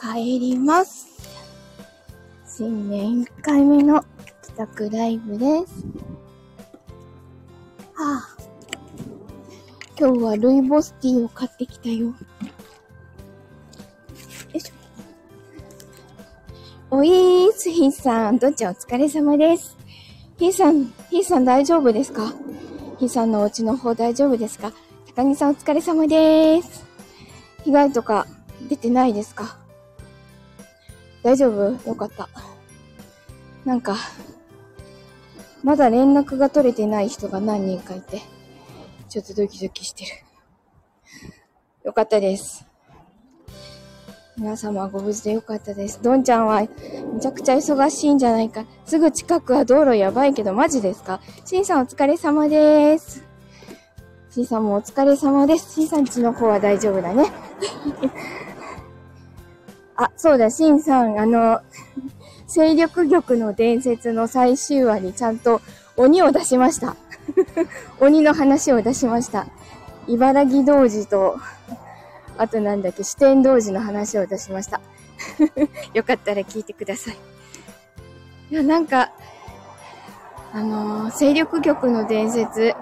帰ります。新年1回目の帰宅ライブです。はあ、今日はルイボスティーを買ってきたよ。よいしょ。おいーす、ひーさん。どっちお疲れ様です。ひーさん、ひーさん大丈夫ですか？ひーさんのお家の方大丈夫ですか？高木さんお疲れ様です。被害とか出てないですか？大丈夫？よかった。なんか、まだ連絡が取れてない人が何人かいて、ちょっとドキドキしてる。よかったです。皆様ご無事でよかったです。どんちゃんはめちゃくちゃ忙しいんじゃないか。すぐ近くは道路やばいけどマジですか？しんさんお疲れ様です。しんさんもお疲れ様です。しんさんちの方は大丈夫だね。あ、そうだ、しんさん、あの、勢力玉の伝説の最終話にちゃんと鬼を出しました。鬼の話を出しました。茨城童子と、あとなんだっけ、四天童子の話を出しました。よかったら聞いてください。いや、なんか、あのー、勢力玉の伝説、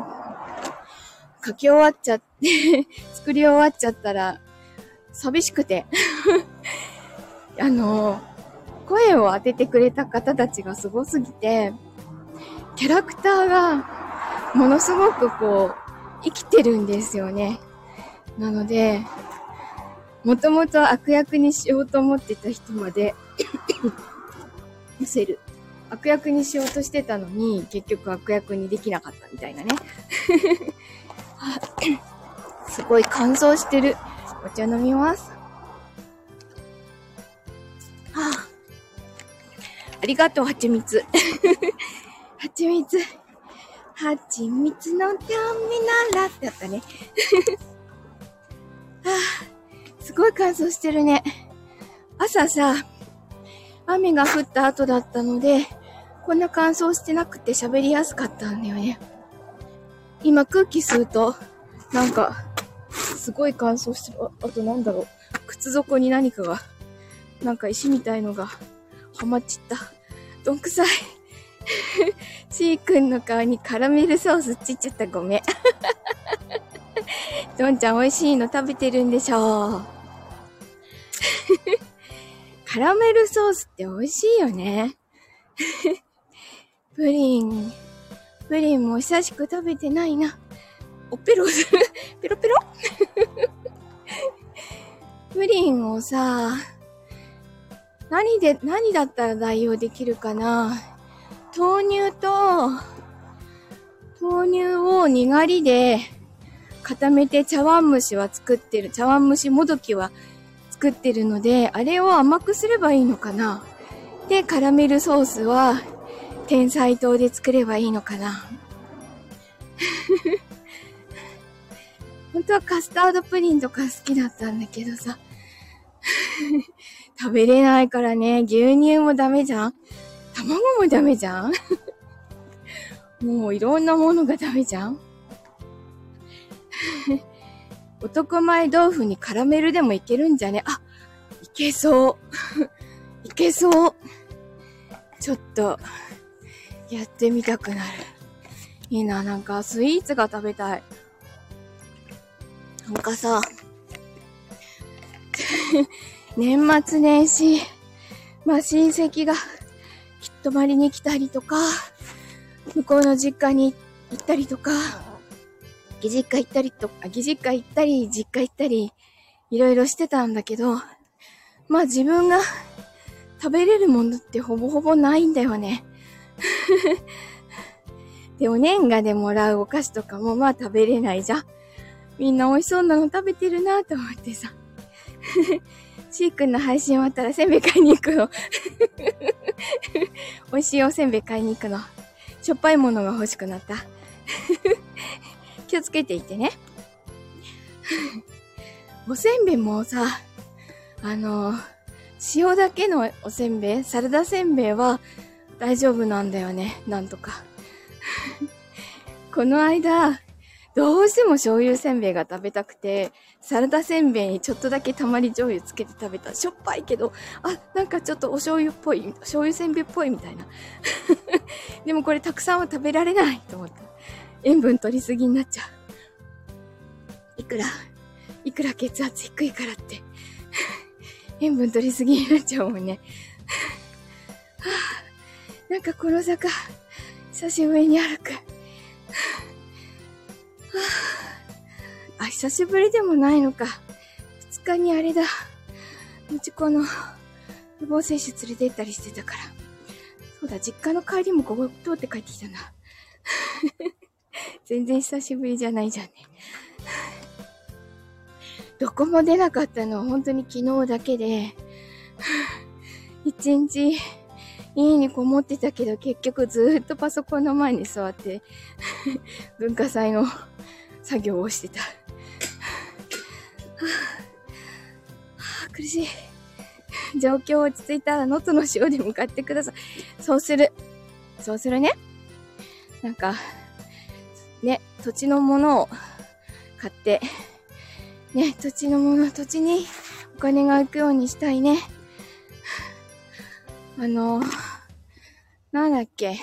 書き終わっちゃって 作り終わっちゃったら、寂しくてあの、声を当ててくれた方たちがすごすぎて、キャラクターがものすごくこう、生きてるんですよね。なので、もともと悪役にしようと思ってた人まで見せる。悪役にしようとしてたのに、結局悪役にできなかったみたいなね。すごい乾燥してる。お茶飲みます。ありがとう、はちみつ。はちみつ。はちみつのためならってやったね。は あ、すごい乾燥してるね。朝さ、雨が降った後だったので、こんな乾燥してなくて喋りやすかったんだよね。今空気吸うと、なんか、すごい乾燥してる。ああとなんだろう。靴底に何かが、なんか石みたいのがハマっちった。どんくさい。ちーくんの顔にカラメルソースちっちゃった。ごめん。どんちゃん美味しいの食べてるんでしょう。カラメルソースって美味しいよね。プリン、プリンも久しく食べてないな。おペロするペロペロプリンをさ、何で、何だったら代用できるかな？豆乳と、豆乳をにがりで固めて茶碗蒸しは作ってる。茶碗蒸しもどきは作ってるので、あれを甘くすればいいのかな？で、カラメルソースは天才糖で作ればいいのかな？本当はカスタードプリンとか好きだったんだけどさ。食べれないからね、牛乳もダメじゃん？卵もダメじゃん？もういろんなものがダメじゃん？男前豆腐にカラメルでもいけるんじゃね？あ、いけそう。いけそう。ちょっと、やってみたくなる。いいな、なんかスイーツが食べたい。なんかさ、年末年始、まあ親戚がきっとまりに来たりとか、向こうの実家に行ったりとか、義実家行ったりとか、義実家行ったり、実家行ったり、いろいろしてたんだけど、まあ自分が食べれるものってほぼほぼないんだよね。で、お年賀でもらうお菓子とかもまあ食べれないじゃん。みんな美味しそうなの食べてるなと思ってさ。シーくんの配信終わったらせんべい買いに行くの。美味しいおせんべい買いに行くの。しょっぱいものが欲しくなった。気をつけていてね。おせんべいもさ、あの、塩だけのおせんべい、サラダせんべいは大丈夫なんだよね。なんとか。この間、どうしても醤油せんべいが食べたくて、サラダせんべいにちょっとだけたまり醤油つけて食べた。しょっぱいけど、あ、なんかちょっとお醤油っぽい、醤油せんべいっぽいみたいな。でもこれたくさんは食べられないと思った。塩分取りすぎになっちゃう。いくら、いくら血圧低いからって、塩分取りすぎになっちゃうもんね。はあ、なんかこの坂、久しぶりに歩く。はあ、あ、久しぶりでもないのか。二日にあれだ。うちこの、予防接種連れて行ったりしてたから。そうだ、実家の帰りもここ通って帰ってきたな。全然久しぶりじゃないじゃんね。どこも出なかったのは本当に昨日だけで、一日家にこもってたけど結局ずっとパソコンの前に座って文化祭の作業をしてた。はあ、苦しい。状況落ち着いたら能登の塩で向かってください。そうする。そうするね。なんか、ね、土地のものを買って、ね、土地のもの、土地にお金が行くようにしたいね。あの、なんだっけ。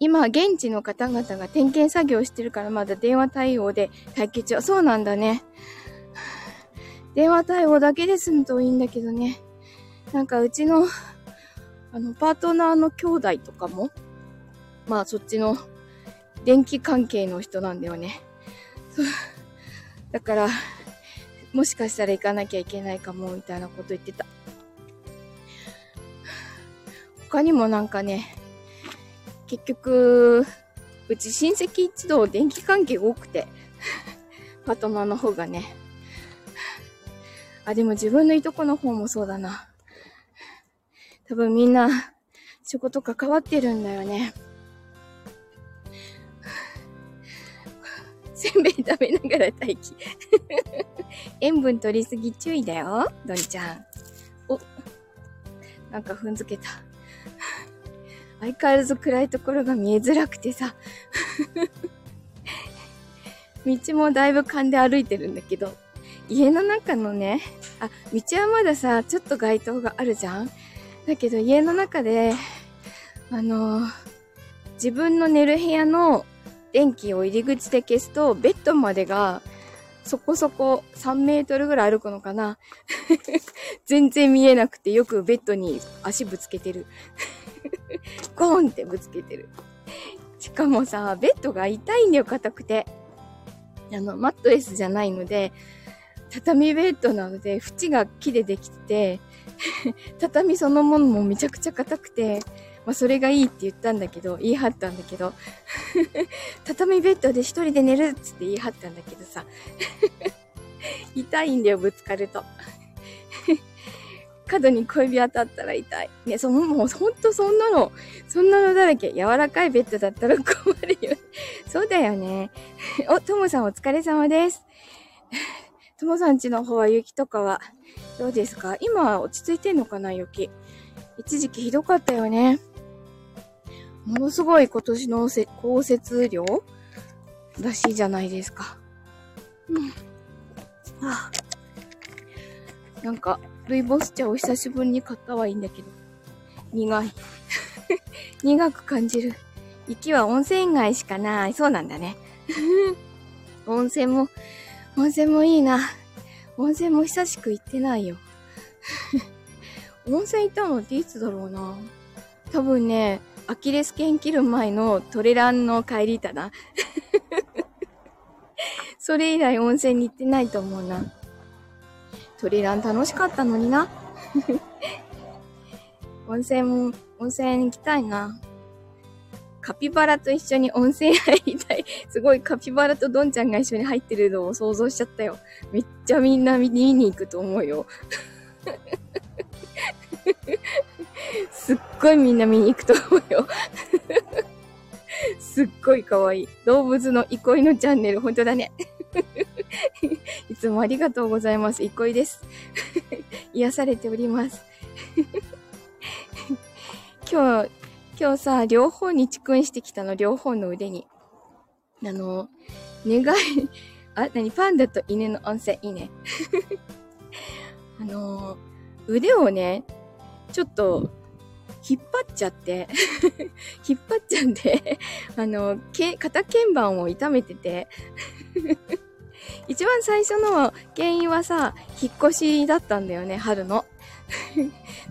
今、現地の方々が点検作業してるからまだ電話対応で待機中。そうなんだね。電話対応だけで済むといいんだけどね。なんかうちの、あの、パートナーの兄弟とかも、まあそっちの電気関係の人なんだよね。そうだから、もしかしたら行かなきゃいけないかも、みたいなこと言ってた。他にもなんかね、結局、うち親戚一同電気関係多くて、パートナーの方がね。あ、でも自分のいとこの方もそうだな。多分みんな仕事関わってるんだよね。せんべい食べながら待機。塩分取りすぎ注意だよ、どんちゃん。お、なんか踏んづけた。相変わらず暗いところが見えづらくてさ。道もだいぶ勘で歩いてるんだけど、家の中のね、あ、道はまださ、ちょっと街灯があるじゃん？だけど家の中で、あのー、自分の寝る部屋の電気を入り口で消すと、ベッドまでが、そこそこ3メートルぐらい歩くのかな？全然見えなくてよくベッドに足ぶつけてる ゴーンってぶつけてる。しかもさ、ベッドが痛いんだよ、硬くて。あの、マットレスじゃないので、畳ベッドなので、縁が木でできてて、畳そのものもめちゃくちゃ硬くて、まあ、それがいいって言ったんだけど、言い張ったんだけど、畳ベッドで一人で寝るっつって言い張ったんだけどさ、痛いんだよ、ぶつかると。角に小指当たったら痛い。ね、その、もうほんとそんなの、そんなのだらけ。柔らかいベッドだったら困るよ。そうだよね。お、ともさんお疲れ様です。ともさんちの方は雪とかはどうですか？今落ち着いてんのかな雪。一時期ひどかったよね。ものすごい今年の降雪量らしいじゃないですか。うん。あなんか、ルイボス茶を久しぶりに買ったはいいんだけど。苦い。苦く感じる。雪は温泉街しかない。そうなんだね。温泉も、温泉もいいな。温泉も久しく行ってないよ。温泉行ったのっていつだろうな。多分ね、アキレス腱切る前のトレランの帰りだな。それ以来温泉に行ってないと思うな。トレラン楽しかったのにな。温泉も、温泉行きたいな。カピバラと一緒に温泉入りたい。すごいカピバラとドンちゃんが一緒に入ってるのを想像しちゃったよ。めっちゃみんな見に行くと思うよ。すっごいみんな見に行くと思うよ。すっごい可愛い。動物の憩いのチャンネル、本当だね。いつもありがとうございます。憩いです。癒されております。今日、今日さ、両方に蓄音してきたの、両方の腕に。あの、願い、あ、なにパンダと犬の温泉いいね。あの、腕をね、ちょっと、引っ張っちゃって 引っ張っちゃってあの、け、肩鍵盤を痛めてて 一番最初の原因はさ、引っ越しだったんだよね、春の。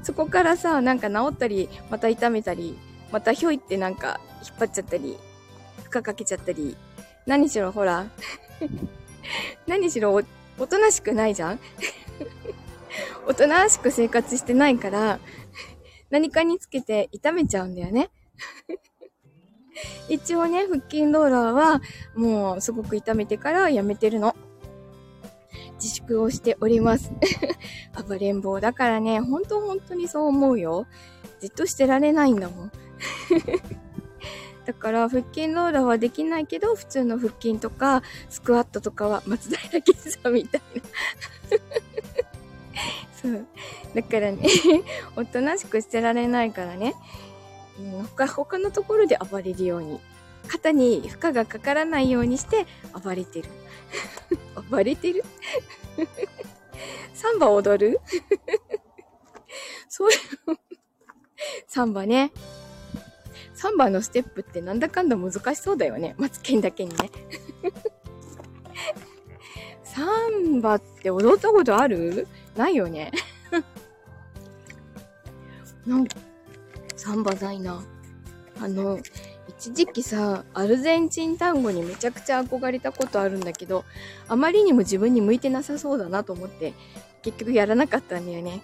そこからさ、なんか治ったり、また痛めたり、またひょいってなんか引っ張っちゃったり、負荷かけちゃったり、何しろほら、何しろお、おとなしくないじゃん？おとなしく生活してないから、何かにつけて痛めちゃうんだよね。一応ね、腹筋ローラーはもうすごく痛めてからやめてるの。自粛をしております。暴れん坊だからね、ほんと本当にそう思うよ。じっとしてられないんだもん。だから腹筋ローラーはできないけど、普通の腹筋とかスクワットとかは松平健さんみたいな。そう。だからね、おとなしくしてられないからね、うん、他他のところで暴れるように、肩に負荷がかからないようにして暴れてる。暴れてる？サンバ踊る？そういう、サンバね。サンバのステップってなんだかんだ難しそうだよね。マツケンだけにね。サンバって踊ったことある？ないよね。なんか、サンバないな。あの、一時期さ、アルゼンチン単語にめちゃくちゃ憧れたことあるんだけど、あまりにも自分に向いてなさそうだなと思って、結局やらなかったんだよね。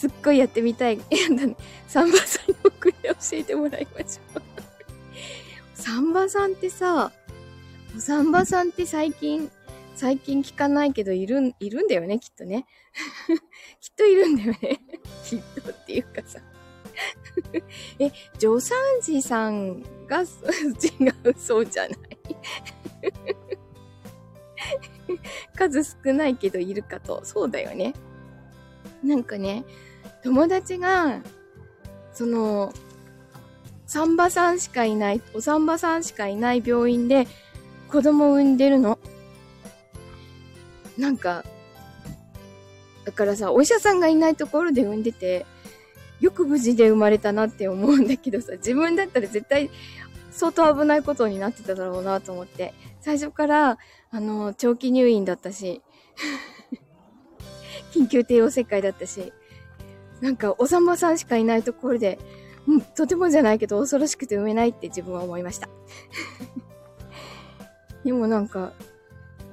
すっごいやってみたい。サンバさんに送って教えてもらいましょう。サンバさんってさ、おサンバさんって最近、最近聞かないけどいるん、いるんだよね、きっとね。きっといるんだよね。きっとっていうかさ。え、助産師さんが違うそうじゃない数少ないけどいるかと。そうだよね。なんかね、友達が、その、サンバさんしかいない、お産婆さんしかいない病院で子供を産んでるの。なんか、だからさ、お医者さんがいないところで産んでて、よく無事で生まれたなって思うんだけどさ、自分だったら絶対相当危ないことになってただろうなと思って、最初から、あの、長期入院だったし、緊急帝王切開だったし、なんか、おさんまさんしかいないところで、うん、とてもじゃないけど恐ろしくて産めないって自分は思いました。でもなんか、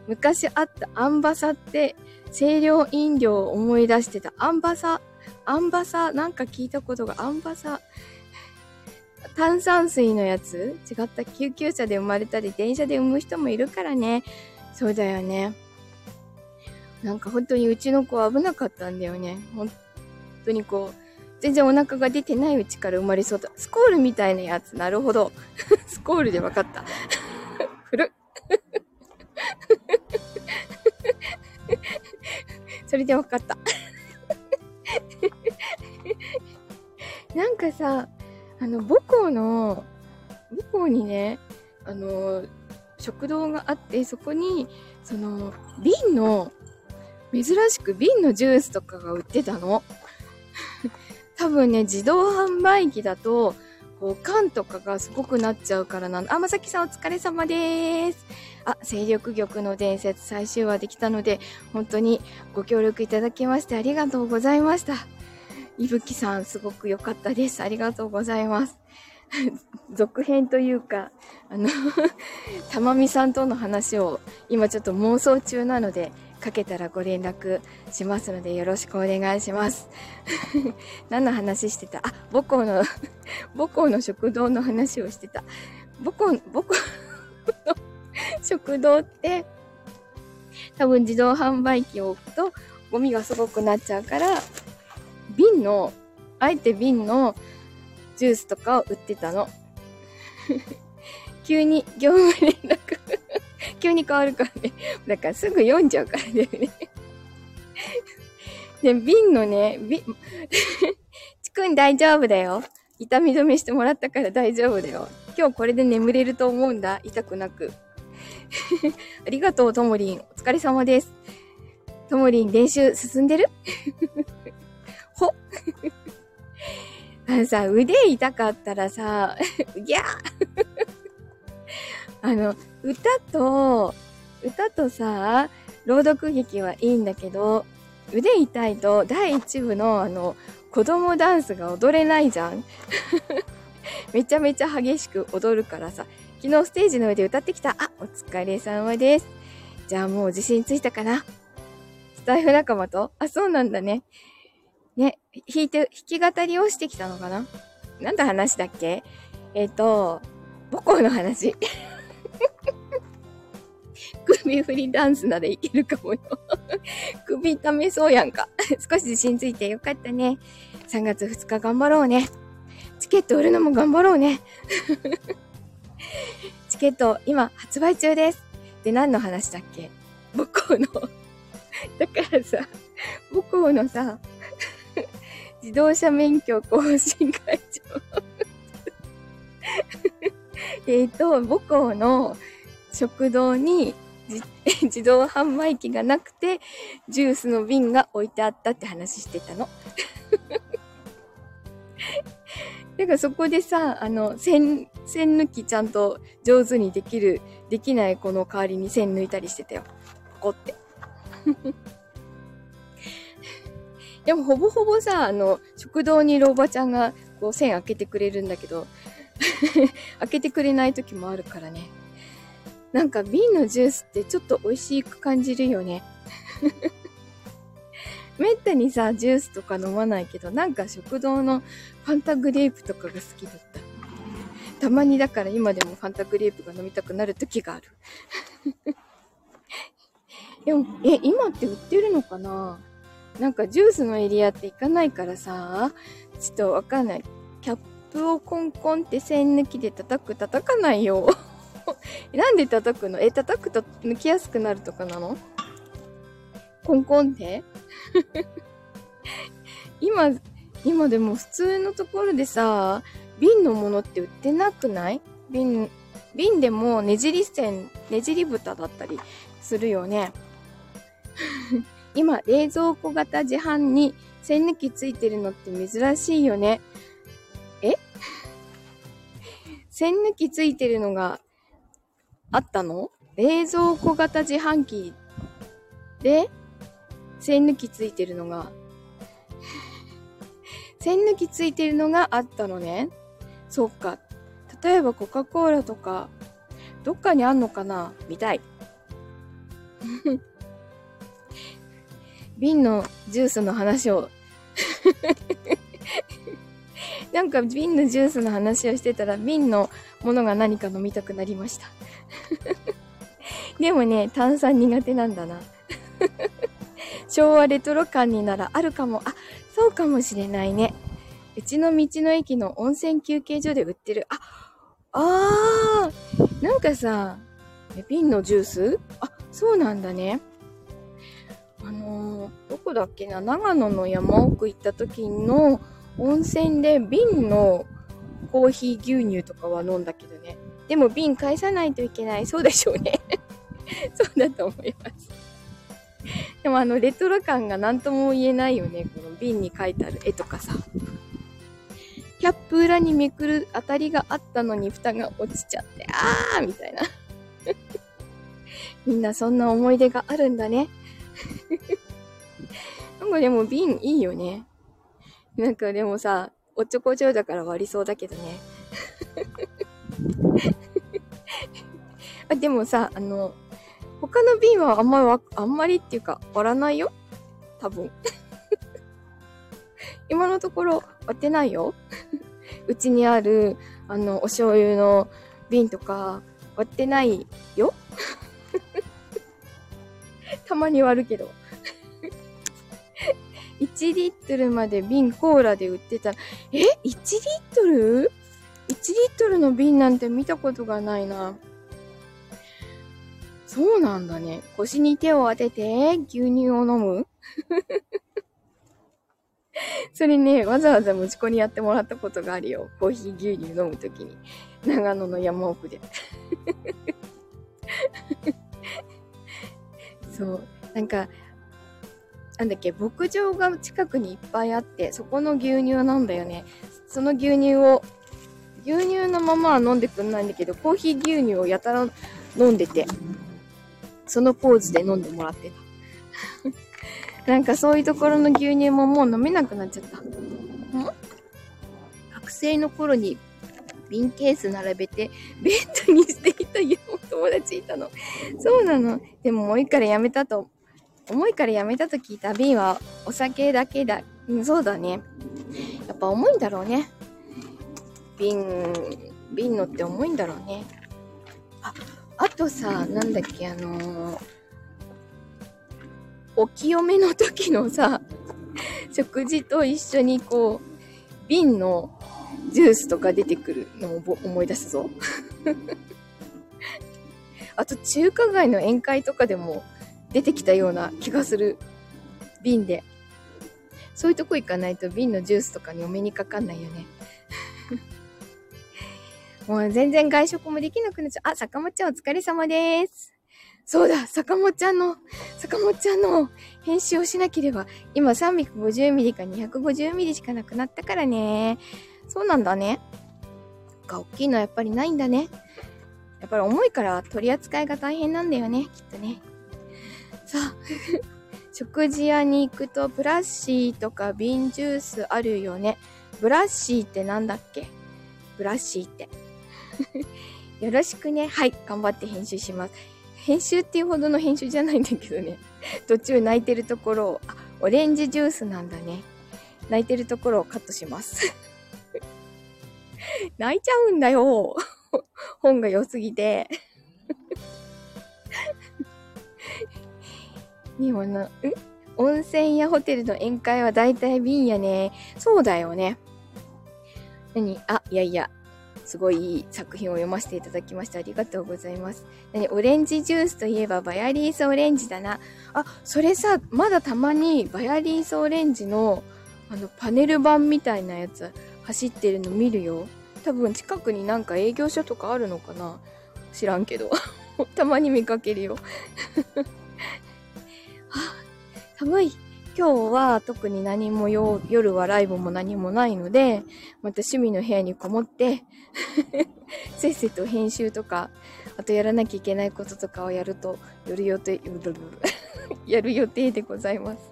昔あったアンバサって、清涼飲料を思い出してた。アンバサ、アンバサ、なんか聞いたことが、アンバサ、炭酸水のやつ？違った救急車で生まれたり、電車で産む人もいるからね。そうだよね。なんか本当にうちの子危なかったんだよね。本当にこう、全然お腹が出てないうちから生まれそうだ。スコールみたいなやつ。なるほど。スコールで分かった。古っ。それで分かった。なんかさ、あの、母校の、母校にね、あの、食堂があって、そこに、その、瓶の、珍しく瓶のジュースとかが売ってたの。多分ね、自動販売機だと、こう、缶とかがすごくなっちゃうからなんだ。あ、まさきさんお疲れ様でーす。あ、勢力玉の伝説最終話できたので、本当にご協力いただきましてありがとうございました。いぶきさん、すごく良かったです。ありがとうございます。続編というか、あのたまみさんとの話を今ちょっと妄想中なので、かけたらご連絡しますのでよろしくお願いします。何の話してた？あ、母校の 母校の食堂の話をしてた。母校、母校の 食堂って、多分自動販売機を置くとゴミがすごくなっちゃうから、瓶の、あえて瓶のジュースとかを売ってたの。急に業務連絡急に変わるからね。だからすぐ読んじゃうからだよね。で、瓶のね、瓶、ち くん大丈夫だよ。痛み止めしてもらったから大丈夫だよ。今日これで眠れると思うんだ。痛くなく。ありがとう、ともりん。お疲れ様です。ともりん、練習進んでる？ほあのさ、腕痛かったらさ、ギャーあの、歌と、歌とさ、朗読劇はいいんだけど、腕痛いと第一部のあの、子供ダンスが踊れないじゃん めちゃめちゃ激しく踊るからさ、昨日ステージの上で歌ってきた。あ、お疲れ様です。じゃあもう自信ついたかなスタイフ仲間と？あ、そうなんだね。ね、弾いて、弾き語りをしてきたのかななんだ話だっけ？えっ、ー、と、母校の話。首振りダンスならいけるかもよ。首痛めそうやんか。少し自信ついてよかったね。3月2日頑張ろうね。チケット売るのも頑張ろうね。チケット今発売中です。で、何の話だっけ？母校のだからさ、母校のさ、自動車免許更新会長えっと、母校の食堂に 自動販売機がなくて、ジュースの瓶が置いてあったって話してたの。だからそこでさ、あの、線、線抜きちゃんと上手にできる、できない子の代わりに線抜いたりしてたよ。ここって。でもほぼほぼさ、あの、食堂にいるおばちゃんがこう線開けてくれるんだけど、開けてくれない時もあるからね。なんか瓶のジュースってちょっと美味しく感じるよね。めったにさ、ジュースとか飲まないけど、なんか食堂のファンタグレープとかが好きだった。たまにだから今でもファンタグレープが飲みたくなる時がある。でも、え、今って売ってるのかな？なんかジュースのエリアって行かないからさ、ちょっとわかんない。キャップをコンコンって線抜きで叩く、叩かないよ。なんで叩くの？え、叩くと抜きやすくなるとかなの？コンコンって？今、今でも普通のところでさ、瓶のものって売ってなくない？瓶、瓶でもねじり線、ねじり蓋だったりするよね。今、冷蔵庫型自販に栓抜きついてるのって珍しいよね。え？栓抜きついてるのがあったの？冷蔵庫型自販機で栓抜きついてるのが 栓抜きついてるのがあったのね。そっか。例えばコカ・コーラとか、どっかにあんのかな？見たい。瓶のジュースの話を なんか瓶のジュースの話をしてたら瓶のものが何か飲みたくなりました でもね、炭酸苦手なんだな 昭和レトロ感にならあるかも。あ、そうかもしれないね。うちの道の駅の温泉休憩所で売ってる。あ、あー、なんかさ、瓶のジュース？あ、そうなんだね。あのー、どこだっけな、長野の山奥行った時の温泉で瓶のコーヒー牛乳とかは飲んだけどね。でも瓶返さないといけない。そうでしょうね。そうだと思います。でもあの、レトロ感が何とも言えないよね。この瓶に書いてある絵とかさ。キャップ裏にめくる当たりがあったのに蓋が落ちちゃって、あーみたいな。みんなそんな思い出があるんだね。なんかでも瓶いいよね。なんかでもさ、おっちょこちょだから割りそうだけどね。あでもさ、あの、他の瓶はあんまりわ、あんまりっていうか割らないよ多分。今のところ割ってないよ。うちにある、あの、お醤油の瓶とか割ってないよ。たまに割るけど。1リットルまで瓶コーラで売ってた。え ?1 リットル ?1 リットルの瓶なんて見たことがないな。そうなんだね。腰に手を当てて牛乳を飲む？それね、わざわざ息子にやってもらったことがあるよ。コーヒー牛乳飲むときに。長野の山奥で。そう。なんか、なんだっけ、牧場が近くにいっぱいあって、そこの牛乳なんだよね。その牛乳を、牛乳のままは飲んでくんないんだけど、コーヒー牛乳をやたら飲んでて、そのポーズで飲んでもらってた。なんかそういうところの牛乳ももう飲めなくなっちゃった。ん？学生の頃に瓶ケース並べてベッドにしていたよ、友達いたの。そうなの。でも重いからやめたと、重いからやめたと聞いた瓶はお酒だけだ。うん、そうだね。やっぱ重いんだろうね。瓶、瓶のって重いんだろうね。あ、あとさ、なんだっけ、あのー、お清めの時のさ、食事と一緒にこう、瓶のジュースとか出てくるのを思い出すぞ。あと中華街の宴会とかでも出てきたような気がする。瓶で。そういうとこ行かないと瓶のジュースとかにお目にかかんないよね。もう全然外食もできなくなっちゃう。あ、坂本ちゃんお疲れ様です。そうだ、坂本ちゃんの、坂本ちゃんの編集をしなければ、今 350mm か 250mm しかなくなったからね。そうなんだね。が、大きいのはやっぱりないんだね。やっぱり重いから取り扱いが大変なんだよね、きっとね。さあ、食事屋に行くとブラッシーとか瓶ジュースあるよね。ブラッシーってなんだっけ？ブラッシーって。よろしくね。はい、頑張って編集します。編集っていうほどの編集じゃないんだけどね。途中泣いてるところを、あ、オレンジジュースなんだね。泣いてるところをカットします。泣いちゃうんだよ。本が良すぎて。日本の、ん？温泉やホテルの宴会は大体瓶やね。そうだよね。何？あ、いやいや。すごいいい作品を読ませていただきました。ありがとうございます。何オレンジジュースといえばバヤリースオレンジだな。あ、それさ、まだたまにバヤリースオレンジのあのパネル版みたいなやつ走ってるの見るよ。多分近くになんか営業所とかあるのかな知らんけど。たまに見かけるよ。は寒い。今日は特に何も夜はライブも何もないので、また趣味の部屋にこもって せっせと編集とか、あとやらなきゃいけないこととかをやると、やる予定、やる予定でございます。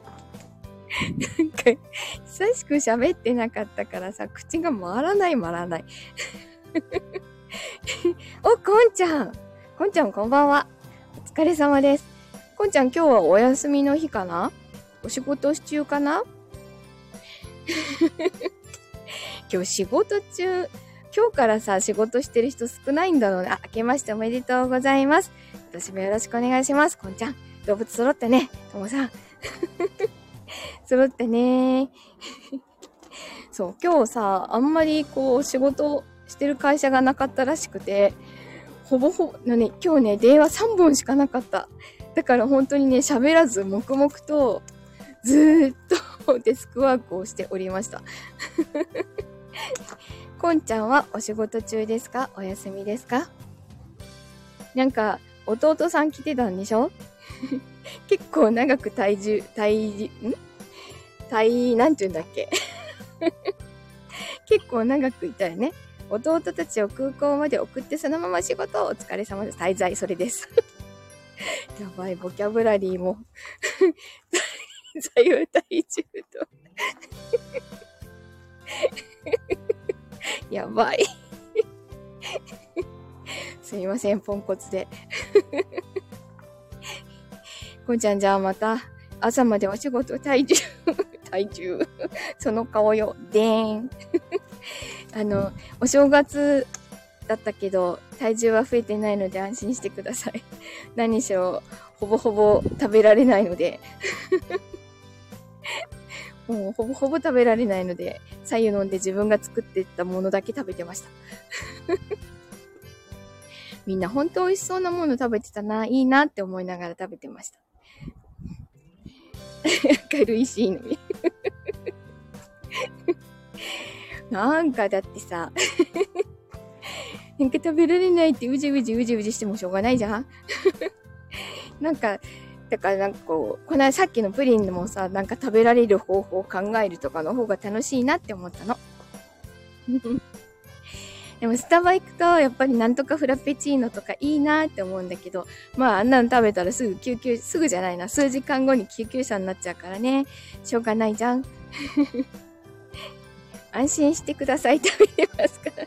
なんか、久しく喋ってなかったからさ、口が回らない回らない。お、こんちゃん。こんちゃんこんばんは。お疲れ様です。こんちゃん今日はお休みの日かな？お仕事中かな？今日仕事中、今日からさ、仕事してる人少ないんだろうね。あ、明けましておめでとうございます。私もよろしくお願いします。こんちゃん。動物揃ってね。ともさん。揃ってね。そう、今日さ、あんまりこう、仕事してる会社がなかったらしくて、ほぼほぼ、のね、今日ね、電話3本しかなかった。だから本当にね、喋らず、黙々と、ずっとデスクワークをしておりました。こんちゃんはお仕事中ですか？お休みですか？なんか、弟さん来てたんでしょ？結構長く体重、体重、ん？体、なんて言うんだっけ？結構長くいたよね。弟たちを空港まで送ってそのまま仕事お疲れ様です。滞在、それです。やばい、ボキャブラリーも。滞在は体重と。やばい。すみません、ポンコツで。こんちゃんじゃあまた朝までお仕事体重体重その顔よ。でーん。あの、お正月だったけど、体重は増えてないので安心してください。何しろ、ほぼほぼ食べられないので。もうほぼほぼ食べられないので、左右飲んで自分が作ってたものだけ食べてました。みんな本当美味しそうなもの食べてたな、いいなって思いながら食べてました。明るいしいのになんかだってさなんか食べられないってうじうじうじうじしてもしょうがないじゃんなんか、だからなんかこう、このさっきのプリンでもさ、なんか食べられる方法を考えるとかの方が楽しいなって思ったの。でもスタバ行くと、やっぱりなんとかフラペチーノとかいいなって思うんだけど、まああんなの食べたらすぐ救急、すぐじゃないな、数時間後に救急車になっちゃうからね、しょうがないじゃん。安心してください食べれますから。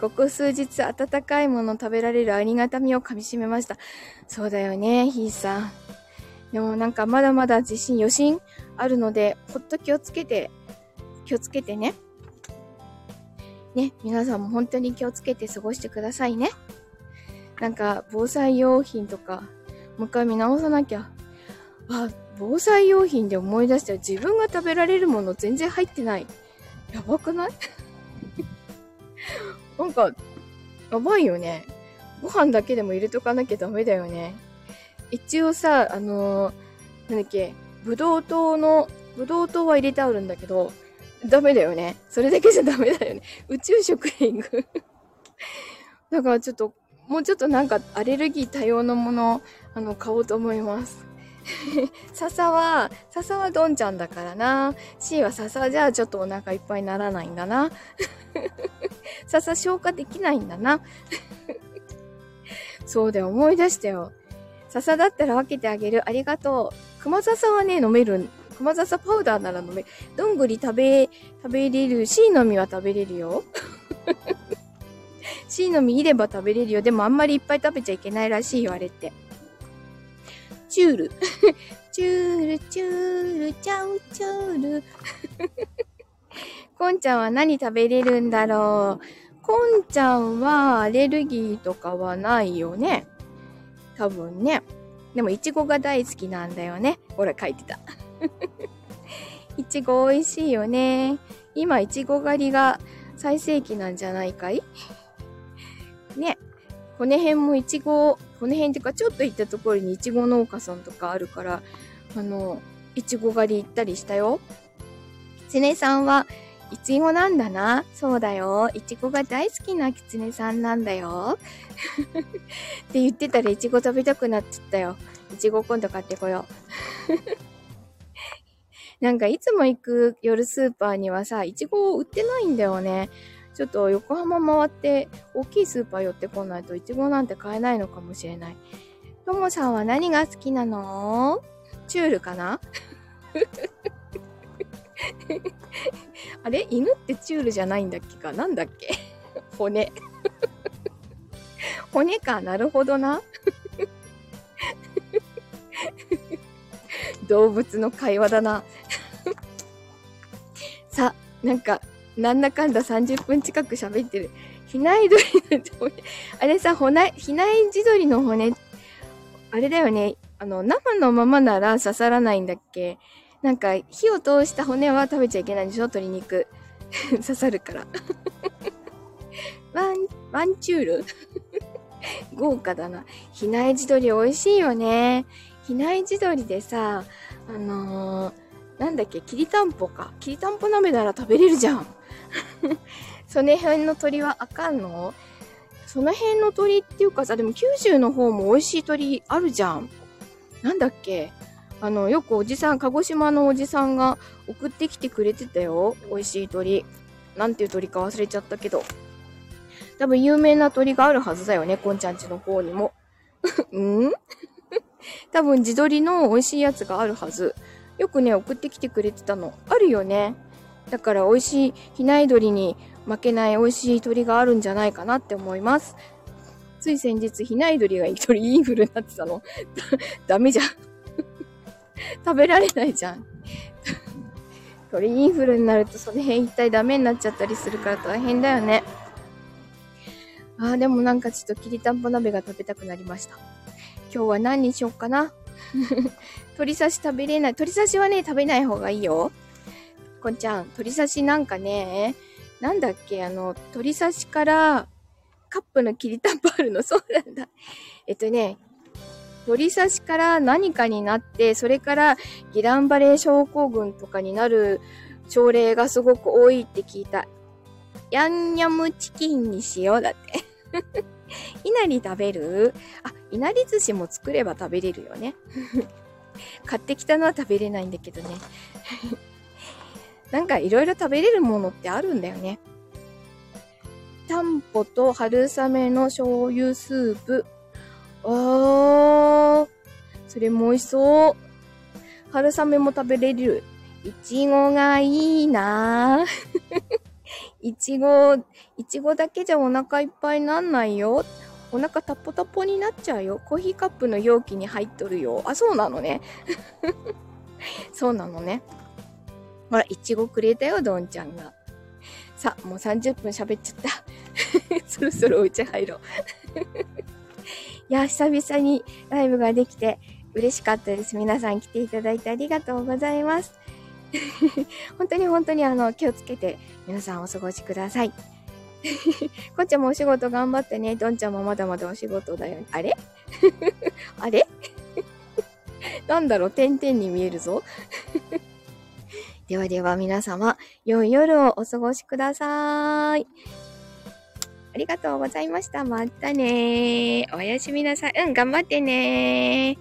ここ数日温かいもの食べられるありがたみをかみしめました。そうだよね、ひーさん。でもなんかまだまだ自信、余震あるので、ほっと気をつけて、気をつけてね。ね、皆さんも本当に気をつけて過ごしてくださいね。なんか、防災用品とか、もう一回見直さなきゃ。あ、防災用品で思い出したら自分が食べられるもの全然入ってない。やばくない？なんか、やばいよね。ご飯だけでも入れとかなきゃダメだよね。一応さ、あのー、なんだっけ、ブドウ糖の、ブドウ糖は入れてあるんだけど、ダメだよね。それだけじゃダメだよね。宇宙食品 だからちょっと、もうちょっとなんかアレルギー多様のもの、あの、買おうと思います。笹は、笹はドンちゃんだからな。C は笹じゃあちょっとお腹いっぱいにならないんだな。笹消化できないんだな。そうだよ、思い出したよ。笹だったら分けてあげる。ありがとう。熊笹はね、飲める。熊笹パウダーなら飲め。どんぐり食べ、食べれる。C の実は食べれるよ。C の実いれば食べれるよ。でもあんまりいっぱい食べちゃいけないらしいよ、あれって。チュール。チュール、チュール、チャウチュール。こんちゃんは何食べれるんだろう。こんちゃんはアレルギーとかはないよね。多分ね。でも、いちごが大好きなんだよね。ほら、書いてた。いちご美味しいよね。今、いちご狩りが最盛期なんじゃないかい？ね。骨辺もいちご、骨辺っていうかちょっと行ったところにいちご農家さんとかあるから、あの、いちご狩り行ったりしたよ。きつねさんはいちごなんだな。そうだよ。いちごが大好きなきつねさんなんだよ。って言ってたらいちご食べたくなっちゃったよ。いちご今度買ってこよう。なんかいつも行く夜スーパーにはさ、いちご売ってないんだよね。ちょっと横浜回って大きいスーパー寄ってこないといちごなんて買えないのかもしれない。ともさんは何が好きなの？チュールかな？あれ？犬ってチュールじゃないんだっけか？なんだっけ？骨。骨か、なるほどな。動物の会話だな。さ、なんか、なんだかんだ30分近く喋ってる。ひない鳥のあれさ、ほな、ひない地鶏の骨、あれだよね。あの、生のままなら刺さらないんだっけ？なんか、火を通した骨は食べちゃいけないんでしょ？鶏肉。刺さるから。ワン、ワンチュール？豪華だな。比内地鶏美味しいよね。比内地鶏でさ、あのー、なんだっけ、きりたんぽか。きりたんぽ鍋なら食べれるじゃん。その辺の鳥はあかんの？その辺の鳥っていうかさ、でも九州の方も美味しい鳥あるじゃん。なんだっけ？あの、よくおじさん、鹿児島のおじさんが送ってきてくれてたよ。美味しい鳥。なんていう鳥か忘れちゃったけど。多分有名な鳥があるはずだよね、こんちゃんちの方にも。うん？多分自撮りの美味しいやつがあるはず。よくね、送ってきてくれてたの。あるよね。だから美味しい比内鳥に負けない美味しい鳥があるんじゃないかなって思います。つい先日、比内鳥が鳥インフルになってたの。ダメじゃん。食べられないじゃん。鳥インフルになるとその辺一体ダメになっちゃったりするから大変だよね。ああ、でもなんかちょっときりたんぽ鍋が食べたくなりました。今日は何にしよっかな？鶏刺し食べれない。鶏刺しはね、食べない方がいいよ。こんちゃん、鶏刺しなんかね、なんだっけ、あの、鶏刺しからカップのきりたんぽあるの？そうなんだ。えっとね、鶏刺しから何かになって、それからギランバレー症候群とかになる症例がすごく多いって聞いた。ヤンニョムチキンにしようだって。いなり食べる？あ、いなり寿司も作れば食べれるよね。買ってきたのは食べれないんだけどね。なんかいろいろ食べれるものってあるんだよね。タンポと春雨の醤油スープ。あー、それも美味しそう。春雨も食べれる。いちごがいいないちご、いちごだけじゃお腹いっぱいなんないよ。お腹タポタポになっちゃうよ。コーヒーカップの容器に入っとるよ。あ、そうなのね。そうなのね。ほら、いちごくれたよ、どんちゃんが。さあ、もう30分喋っちゃった。そろそろお家入ろう。いや、久々にライブができて嬉しかったです。皆さん来ていただいてありがとうございます。本当に本当にあの、気をつけて皆さんお過ごしください。こっちゃんもお仕事頑張ってね。どんちゃんもまだまだお仕事だよ。あれ？あれ？なんだろう？点々に見えるぞ。ではでは皆様、良い夜をお過ごしください。ありがとうございました。またねおやすみなさい。うん、頑張ってね